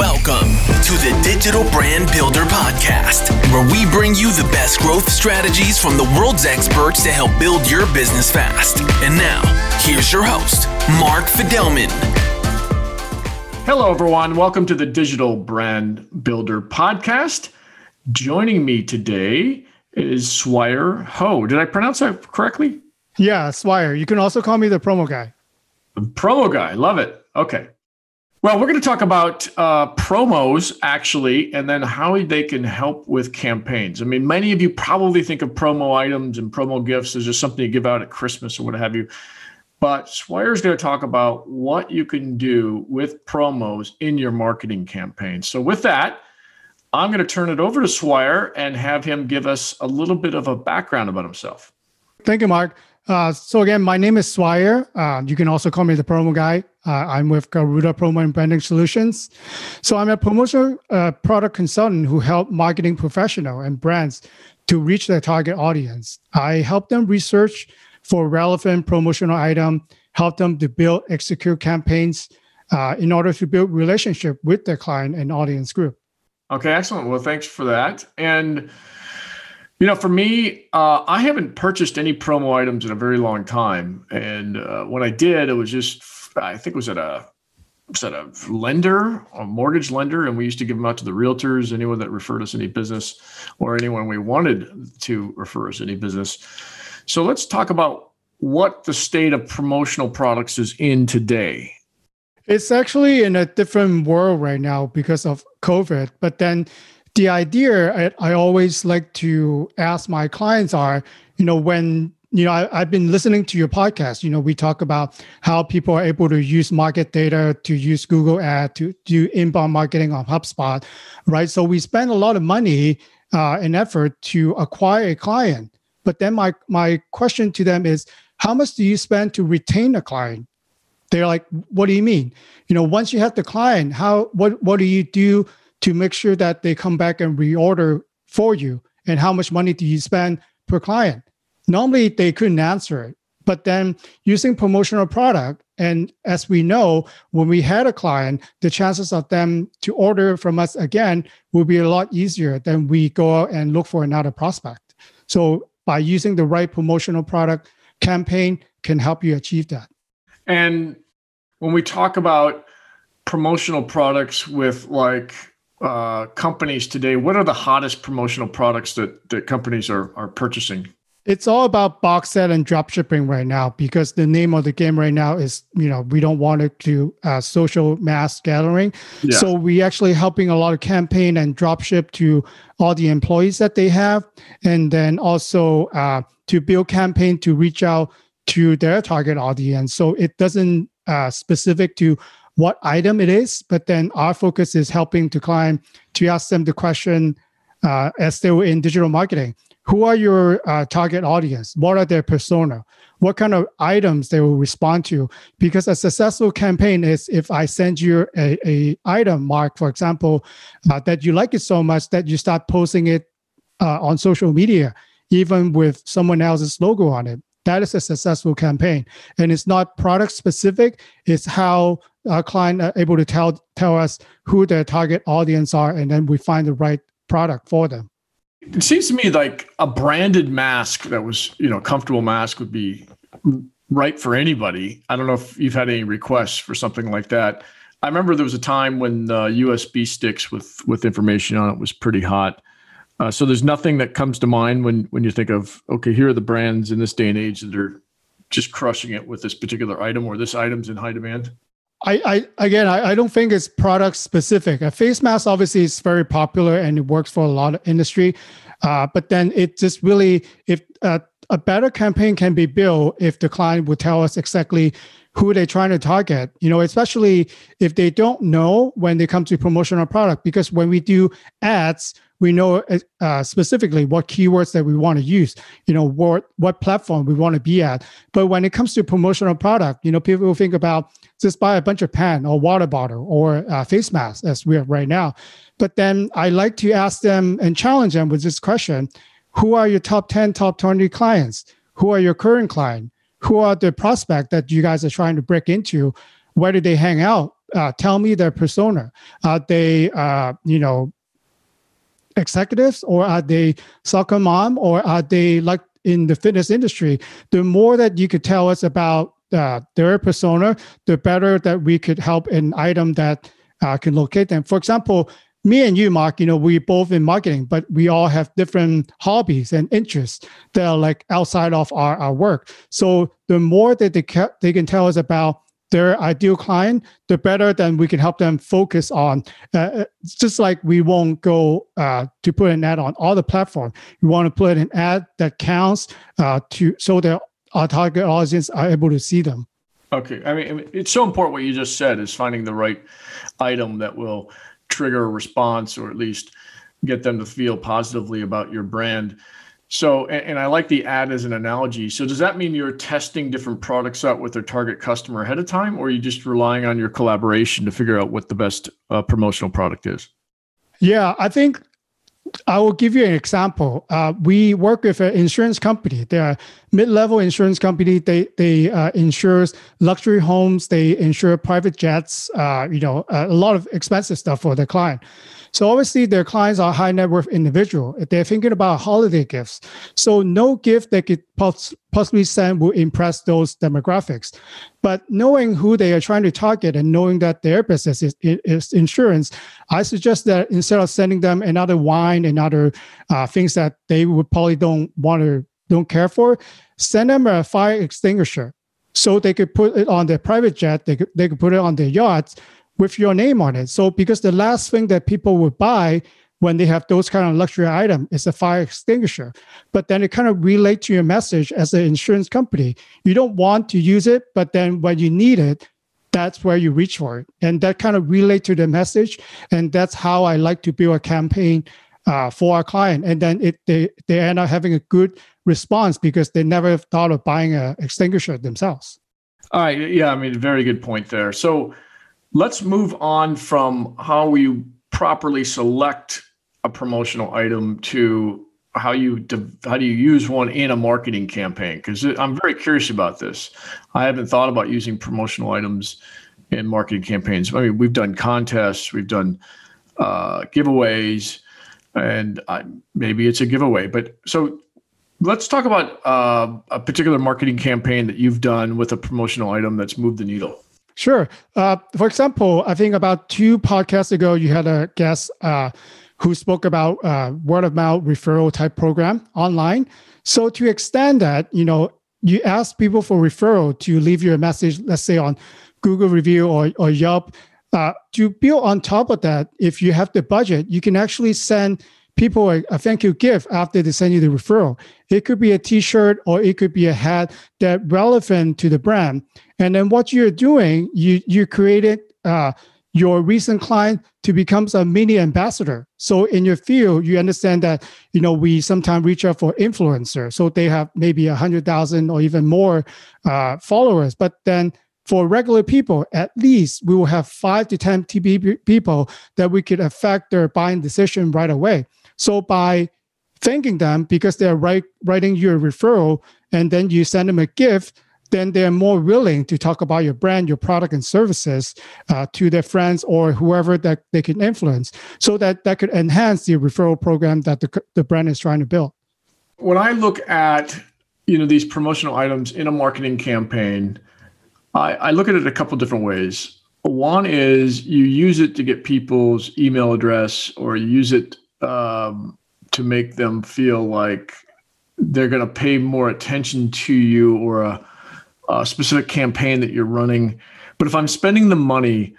Welcome to the Digital Brand Builder Podcast, where we bring you the best growth strategies from the world's experts to help build your business fast. And now, here's your host, Mark Fidelman. Hello, everyone. Welcome to the Digital Brand Builder Podcast. Joining me today is Swire Ho. Did I pronounce that correctly? Yeah, Swire. You can also call me the promo guy. The promo guy. Love it. Okay. Well, we're going to talk about uh, promos actually, and then how they can help with campaigns. I mean, many of you probably think of promo items and promo gifts as just something you give out at Christmas or what have you. But Swire is going to talk about what you can do with promos in your marketing campaign. So, with that, I'm going to turn it over to Swire and have him give us a little bit of a background about himself. Thank you, Mark. Uh, so again, my name is Swire. Uh, you can also call me the promo guy. Uh, I'm with Garuda Promo and Branding Solutions. So I'm a promotional uh, product consultant who help marketing professional and brands to reach their target audience. I help them research for relevant promotional item, help them to build, execute campaigns uh, in order to build relationship with their client and audience group. Okay, excellent. Well, thanks for that. And you know, for me, uh, I haven't purchased any promo items in a very long time, and uh, when I did, it was just I think it was at a at a lender, a mortgage lender, and we used to give them out to the realtors, anyone that referred us any business, or anyone we wanted to refer us any business. So let's talk about what the state of promotional products is in today. It's actually in a different world right now because of COVID, but then the idea I, I, always like to ask my clients are, you know, when you know I, have been listening to your podcast. You know, we talk about how people are able to use market data to use Google Ad to do inbound marketing on HubSpot, right? So we spend a lot of money uh, and effort to acquire a client. But then my my question to them is, how much do you spend to retain a client? They're like, what do you mean? You know, once you have the client, how what what do you do to make sure that they come back and reorder for you and how much money do you spend per client. Normally they couldn't answer it but then using promotional product and as we know when we had a client the chances of them to order from us again will be a lot easier than we go out and look for another prospect. So by using the right promotional product campaign can help you achieve that. And when we talk about promotional products with like uh, companies today, what are the hottest promotional products that, that companies are, are purchasing? It's all about box set and drop shipping right now because the name of the game right now is, you know, we don't want it to uh, social mass gathering. Yeah. So we actually helping a lot of campaign and drop ship to all the employees that they have. And then also uh, to build campaign to reach out to their target audience. So it doesn't uh, specific to what item it is, but then our focus is helping to climb to ask them the question uh, as they were in digital marketing. Who are your uh, target audience? What are their persona? What kind of items they will respond to? Because a successful campaign is if I send you a, a item, Mark, for example, uh, that you like it so much that you start posting it uh, on social media, even with someone else's logo on it. That is a successful campaign, and it's not product specific. It's how our client are able to tell tell us who their target audience are, and then we find the right product for them. It seems to me like a branded mask that was, you know, comfortable mask would be right for anybody. I don't know if you've had any requests for something like that. I remember there was a time when uh, USB sticks with with information on it was pretty hot. Uh, so there's nothing that comes to mind when when you think of okay, here are the brands in this day and age that are just crushing it with this particular item or this item's in high demand. I, I again, I, I don't think it's product specific. A face mask obviously is very popular and it works for a lot of industry, uh, but then it just really if uh, a better campaign can be built if the client would tell us exactly who they're trying to target you know especially if they don't know when they come to promotional product because when we do ads we know uh, specifically what keywords that we want to use you know what what platform we want to be at. But when it comes to promotional product you know people will think about just buy a bunch of pen or water bottle or uh, face mask as we are right now. But then i like to ask them and challenge them with this question who are your top 10 top 20 clients? Who are your current client? Who are the prospect that you guys are trying to break into? Where do they hang out? Uh, tell me their persona. Are they, uh, you know, executives or are they soccer mom or are they like in the fitness industry? The more that you could tell us about uh, their persona, the better that we could help an item that uh, can locate them. For example, me and you, Mark, you know, we both in marketing, but we all have different hobbies and interests that are like outside of our, our work. So the more that they, ca- they can tell us about their ideal client, the better then we can help them focus on. Uh, uh just like we won't go uh, to put an ad on all the platform. We want to put an ad that counts uh, to so that our target audience are able to see them. Okay, I mean it's so important what you just said is finding the right item that will trigger a response or at least get them to feel positively about your brand. So, and, and, I like the ad as an analogy. So, does that mean you're testing different products out with their target customer ahead of time, or are you just relying on your collaboration to figure out what the best uh, promotional product is? Yeah, I think I will give you an example. Uh, we work with an insurance company. They're mid-level insurance company. They they uh, insures luxury homes. They insure private jets. Uh, you know, a lot of expensive stuff for their client. So obviously their clients are high net worth individual. If they're thinking about holiday gifts. So no gift they could possibly send will impress those demographics. But knowing who they are trying to target and knowing that their business is, is insurance, I suggest that instead of sending them another wine and other uh, things that they would probably don't want to don't care for, send them a fire extinguisher so they could put it on their private jet. They could, they could put it on their yachts with your name on it. So because the last thing that people would buy when they have those kind of luxury item is a fire extinguisher. But then it kind of relate to your message as an insurance company. You don't want to use it, but then when you need it, that's where you reach for it. And that kind of relate to the message. And that's how I like to build a campaign uh, for our client. And then it they, they end up having a good response because they never thought of buying an extinguisher themselves. All right. Yeah. I mean, very good point there. So Let's move on from how you properly select a promotional item to how you how do you use one in a marketing campaign because i'm very curious about this i haven't thought about using promotional items in marketing campaigns i mean we've done contests we've done uh, giveaways and I, maybe it's a giveaway but so let's talk about uh, a particular marketing campaign that you've done with a promotional item that's moved the needle Sure. Uh, for example, I think about two podcasts ago, you had a guest uh, who spoke about uh, word of mouth referral type program online. So to extend that, you know, you ask people for referral to leave your message, let's say on Google review or, or Yelp. Uh, to build on top of that, if you have the budget, you can actually send people a, a, thank you gift after they send you the referral. It could be a T-shirt or it could be a hat that relevant to the brand. And then what you're doing, you you created uh, your recent client to become a mini ambassador. So in your field, you understand that you know we sometimes reach out for influencers, so they have maybe a hundred thousand or even more uh, followers. But then for regular people, at least we will have five to ten TB people that we could affect their buying decision right away. So by thanking them because they're write, writing you a referral and then you send them a gift, then they're more willing to talk about your brand, your product and services uh, to their friends or whoever that they can influence so that that could enhance the referral program that the, the brand is trying to build. When I look at you know these promotional items in a marketing campaign, I, I look at it a couple different ways. One is you use it to get people's email address or you use it um, to make them feel like they're going to pay more attention to you or a, a specific campaign that you're running. But if I'm spending the money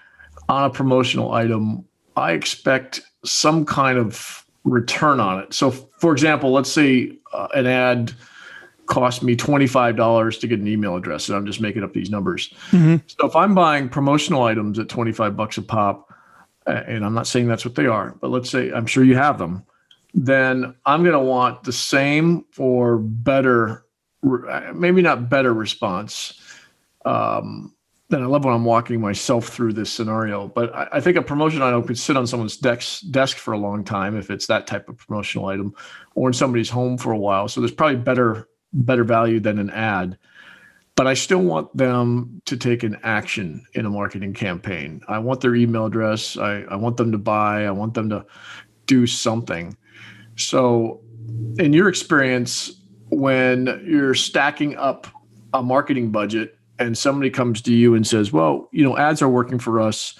on a promotional item, I expect some kind of return on it. So, for example, let's say uh, an ad cost me $25 to get an email address, and I'm just making up these numbers. Mm-hmm. So, if I'm buying promotional items at 25 bucks a pop, and I'm not saying that's what they are, but let's say I'm sure you have them, then I'm going to want the same or better, maybe not better response. Um, then I love when I'm walking myself through this scenario, but I, I think a promotion item could sit on someone's desk desk for a long time if it's that type of promotional item, or in somebody's home for a while. So there's probably better better value than an ad. but I still want them to take an action in a marketing campaign. I want their email address. I, I want them to buy. I want them to do something. So, in your experience, when you're stacking up a marketing budget and somebody comes to you and says, "Well, you know, ads are working for us.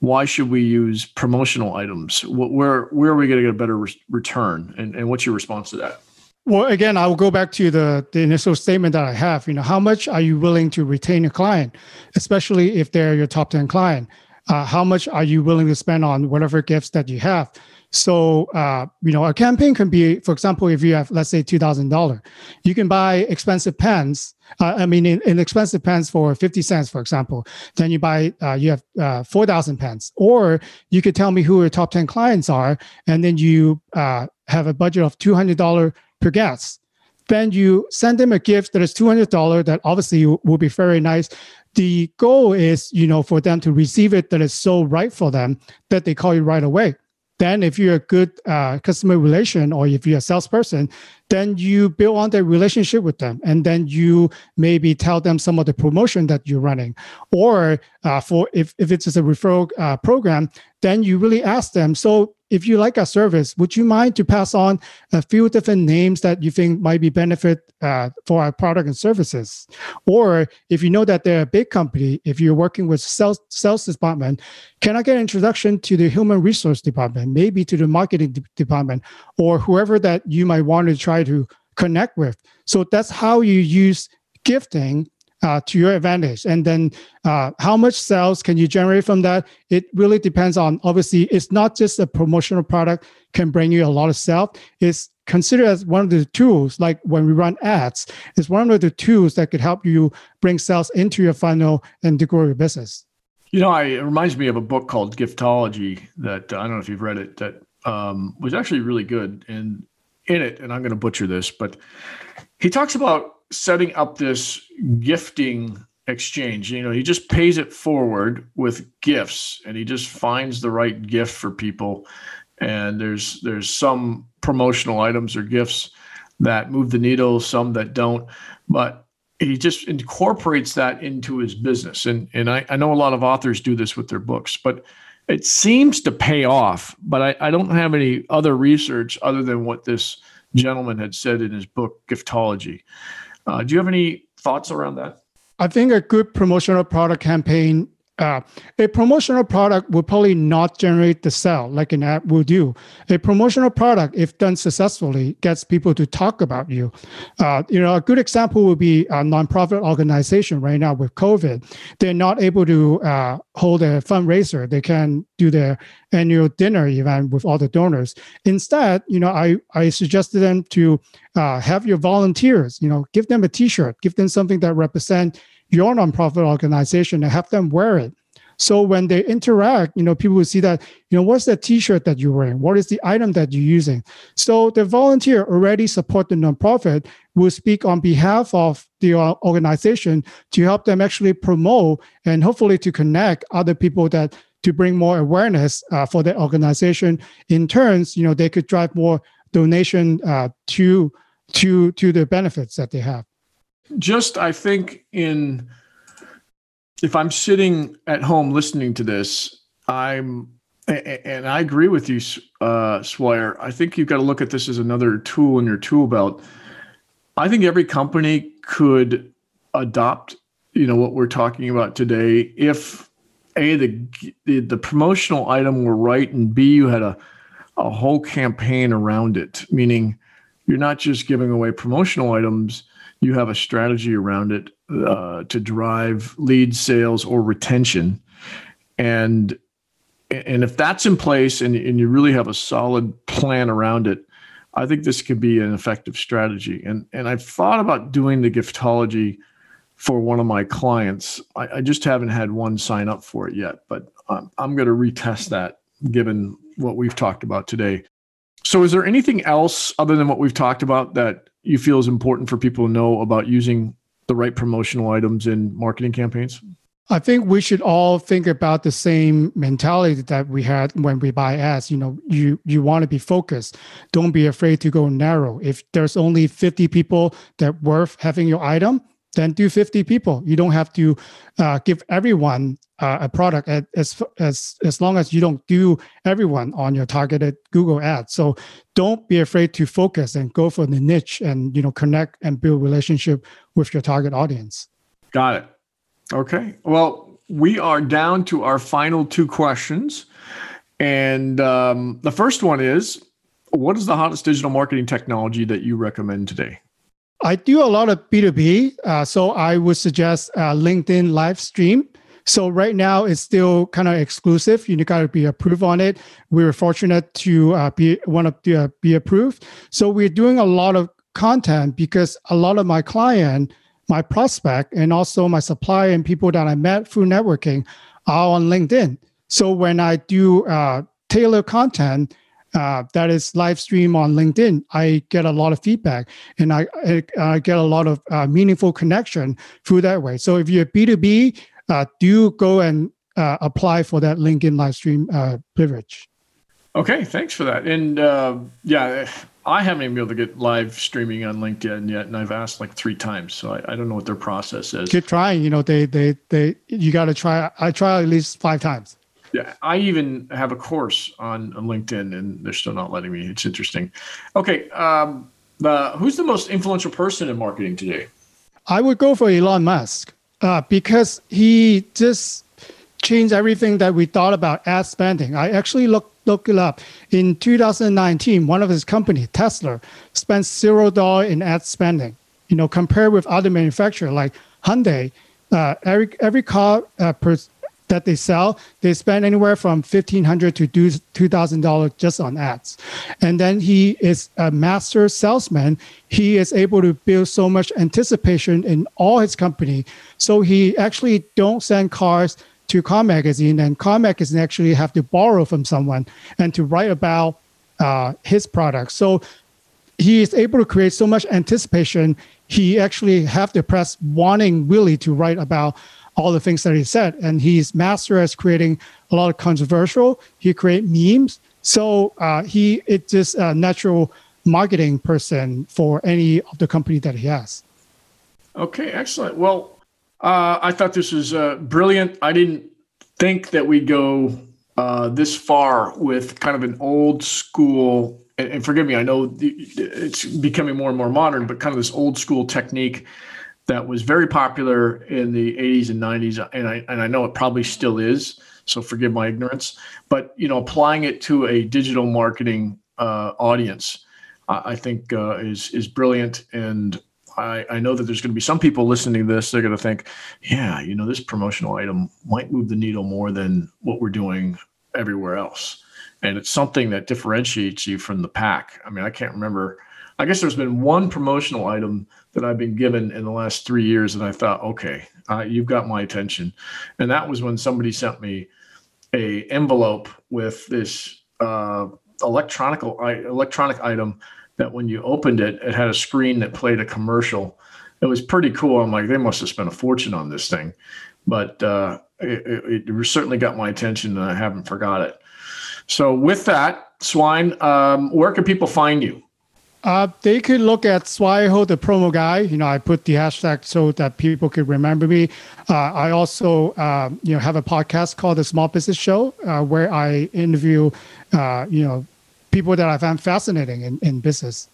Why should we use promotional items? Where where are we going to get a better re- return?" And, and what's your response to that? Well, again, I will go back to the, the initial statement that I have. You know, how much are you willing to retain a client, especially if they're your top 10 client? Uh, how much are you willing to spend on whatever gifts that you have? So, uh, you know, a campaign can be, for example, if you have, let's say, $2,000, you can buy expensive pens. Uh, I mean, in, in, expensive pens for 50 cents, for example, then you buy, uh, you have uh, 4,000 pens. Or you could tell me who your top 10 clients are, and then you uh, have a budget of $200 per guest. Then you send them a gift that is $200 that obviously will be very nice. The goal is, you know, for them to receive it that is so right for them that they call you right away. Then, if you're a good uh, customer relation or if you're a salesperson, then you build on that relationship with them, and then you maybe tell them some of the promotion that you're running, or uh, for if if it's a referral uh, program, then you really ask them. So, if you like our service, would you mind to pass on a few different names that you think might be benefit uh, for our product and services? Or if you know that they're a big company, if you're working with sales sales department, can I get an introduction to the human resource department, maybe to the marketing de- department, or whoever that you might want to try to connect with? So that's how you use gifting uh, to your advantage. And then uh, how much sales can you generate from that? It really depends on, obviously, it's not just a promotional product can bring you a lot of sales. It's considered as one of the tools, like when we run ads, it's one of the tools that could help you bring sales into your funnel and to grow your business. You know, I, it reminds me of a book called Giftology that uh, I don't know if you've read it, that um, was actually really good. And in it, and I'm going to butcher this, but he talks about setting up this gifting exchange. You know, he just pays it forward with gifts and he just finds the right gift for people. And there's there's some promotional items or gifts that move the needle, some that don't. But he just incorporates that into his business. And and I, I know a lot of authors do this with their books, but it seems to pay off. But I, I don't have any other research other than what this gentleman had said in his book, Giftology. Uh, do you have any thoughts around that? I think a good promotional product campaign uh, a promotional product will probably not generate the sale like an ad will do. A promotional product, if done successfully, gets people to talk about you. Uh, you know, a good example would be a nonprofit organization right now with COVID. They're not able to uh, hold a fundraiser. They can do their annual dinner event with all the donors. Instead, you know, I I suggested them to uh, have your volunteers. You know, give them a T-shirt, give them something that represent your nonprofit organization and have them wear it. So when they interact, you know, people will see that, you know, what's the t-shirt that you're wearing? What is the item that you're using? So the volunteer already support the nonprofit will speak on behalf of the organization to help them actually promote and hopefully to connect other people that to bring more awareness uh, for the organization. In turns, you know, they could drive more donation uh, to to to the benefits that they have just I think in if I'm sitting at home listening to this, I'm and I agree with you, uh, Swire. I think you've got to look at this as another tool in your tool belt. I think every company could adopt, you know, what we're talking about today if a the the, the promotional item were right and b you had a a whole campaign around it, meaning you're not just giving away promotional items you have a strategy around it uh, to drive lead sales or retention. And and if that's in place and, and you really have a solid plan around it i think this could be an effective strategy. And and i've thought about doing the giftology for one of my clients. I, I just haven't had one sign up for it yet but i'm, I'm going to retest that given what we've talked about today. So is there anything else other than what we've talked about that you feel is important for people to know about using the right promotional items in marketing campaigns? I think we should all think about the same mentality that we had when we buy ads. You know, you you want to be focused. Don't be afraid to go narrow. If there's only 50 people that worth having your item, then do 50 people. You don't have to uh, give everyone uh, a product as as as long as you don't do everyone on your targeted Google ads. So don't be afraid to focus and go for the niche and you know connect and build relationship with your target audience. Got it. Okay. Well, we are down to our final two questions, and um, the first one is, what is the hottest digital marketing technology that you recommend today? I do a lot of B2B. Uh, so I would suggest uh, LinkedIn live stream. So right now it's still kind of exclusive. You got to be approved on it. We were fortunate to uh, be one of the uh, be approved. So we're doing a lot of content because a lot of my client, my prospect, and also my supplier and people that I met through networking are on LinkedIn. So when I do uh, tailor content, uh, that is live stream on LinkedIn, I get a lot of feedback and I, I, I get a lot of uh, meaningful connection through that way. So if you're B2B, uh, do go and uh, apply for that LinkedIn live stream uh, privilege. Okay, thanks for that. And uh, yeah, I haven't even been able to get live streaming on LinkedIn yet, and I've asked like three times, so I, I don't know what their process is. Keep trying. You know, they they they you got to try. I try at least five times. Yeah, I even have a course on, LinkedIn, and they're still not letting me. It's interesting. Okay, um, the, who's the most influential person in marketing today? I would go for Elon Musk uh, because he just changed everything that we thought about ad spending. I actually looked look it up. In 2019, one of his company, Tesla, spent zero dollar in ad spending. You know, compared with other manufacturers like Hyundai, uh, every every car uh, per that they sell, they spend anywhere from fifteen hundred to two thousand dollars just on ads. And then he is a master salesman. He is able to build so much anticipation in all his company. So he actually don't send cars to car magazine, and car magazine actually have to borrow from someone and to write about uh, his product. So he is able to create so much anticipation. He actually have the press wanting Willie to write about all the things that he said. And he's master at creating a lot of controversial. He create memes. So uh, he it's just a natural marketing person for any of the company that he has. Okay, excellent. Well, uh, I thought this was uh, brilliant. I didn't think that we'd go uh, this far with kind of an old school. And, and forgive me, I know it's becoming more and more modern, but kind of this old school technique that was very popular in the 80s and 90s and I and I know it probably still is so forgive my ignorance but you know applying it to a digital marketing uh, audience I, I think uh, is is brilliant and I, I know that there's going to be some people listening to this they're going to think yeah you know this promotional item might move the needle more than what we're doing everywhere else. And it's something that differentiates you from the pack. I mean I can't remember I guess there's been one promotional item that I've been given in the last three years, and I thought, okay, uh, you've got my attention, and that was when somebody sent me a envelope with this uh, electronic electronic item that when you opened it, it had a screen that played a commercial. It was pretty cool. I'm like, they must have spent a fortune on this thing, but uh, it, it, it, certainly got my attention, and I haven't forgot it. So, with that, Swire, um, where can people find you? Uh, they could look at Swaiho, the promo guy. You know, I put the hashtag so that people could remember me. Uh, I also, uh, you know, have a podcast called the Small Business Show, uh, where I interview, uh, you know, people that I find fascinating in, in business.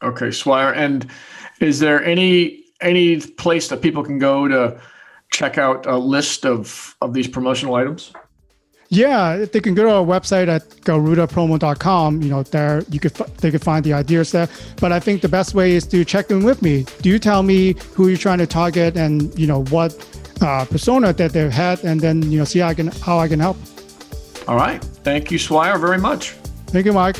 Okay, Swire. And is there any any place that people can go to check out a list of of these promotional items? Yeah, they can go to our website at garudapromo.com. You know, there you could they could find the ideas there. But I think the best way is to check in with me. Do you tell me who you're trying to target and you know what uh, persona that they've had, and then you know see how I can how I can help. All right. Thank you, Swire, very much. Thank you, Mike.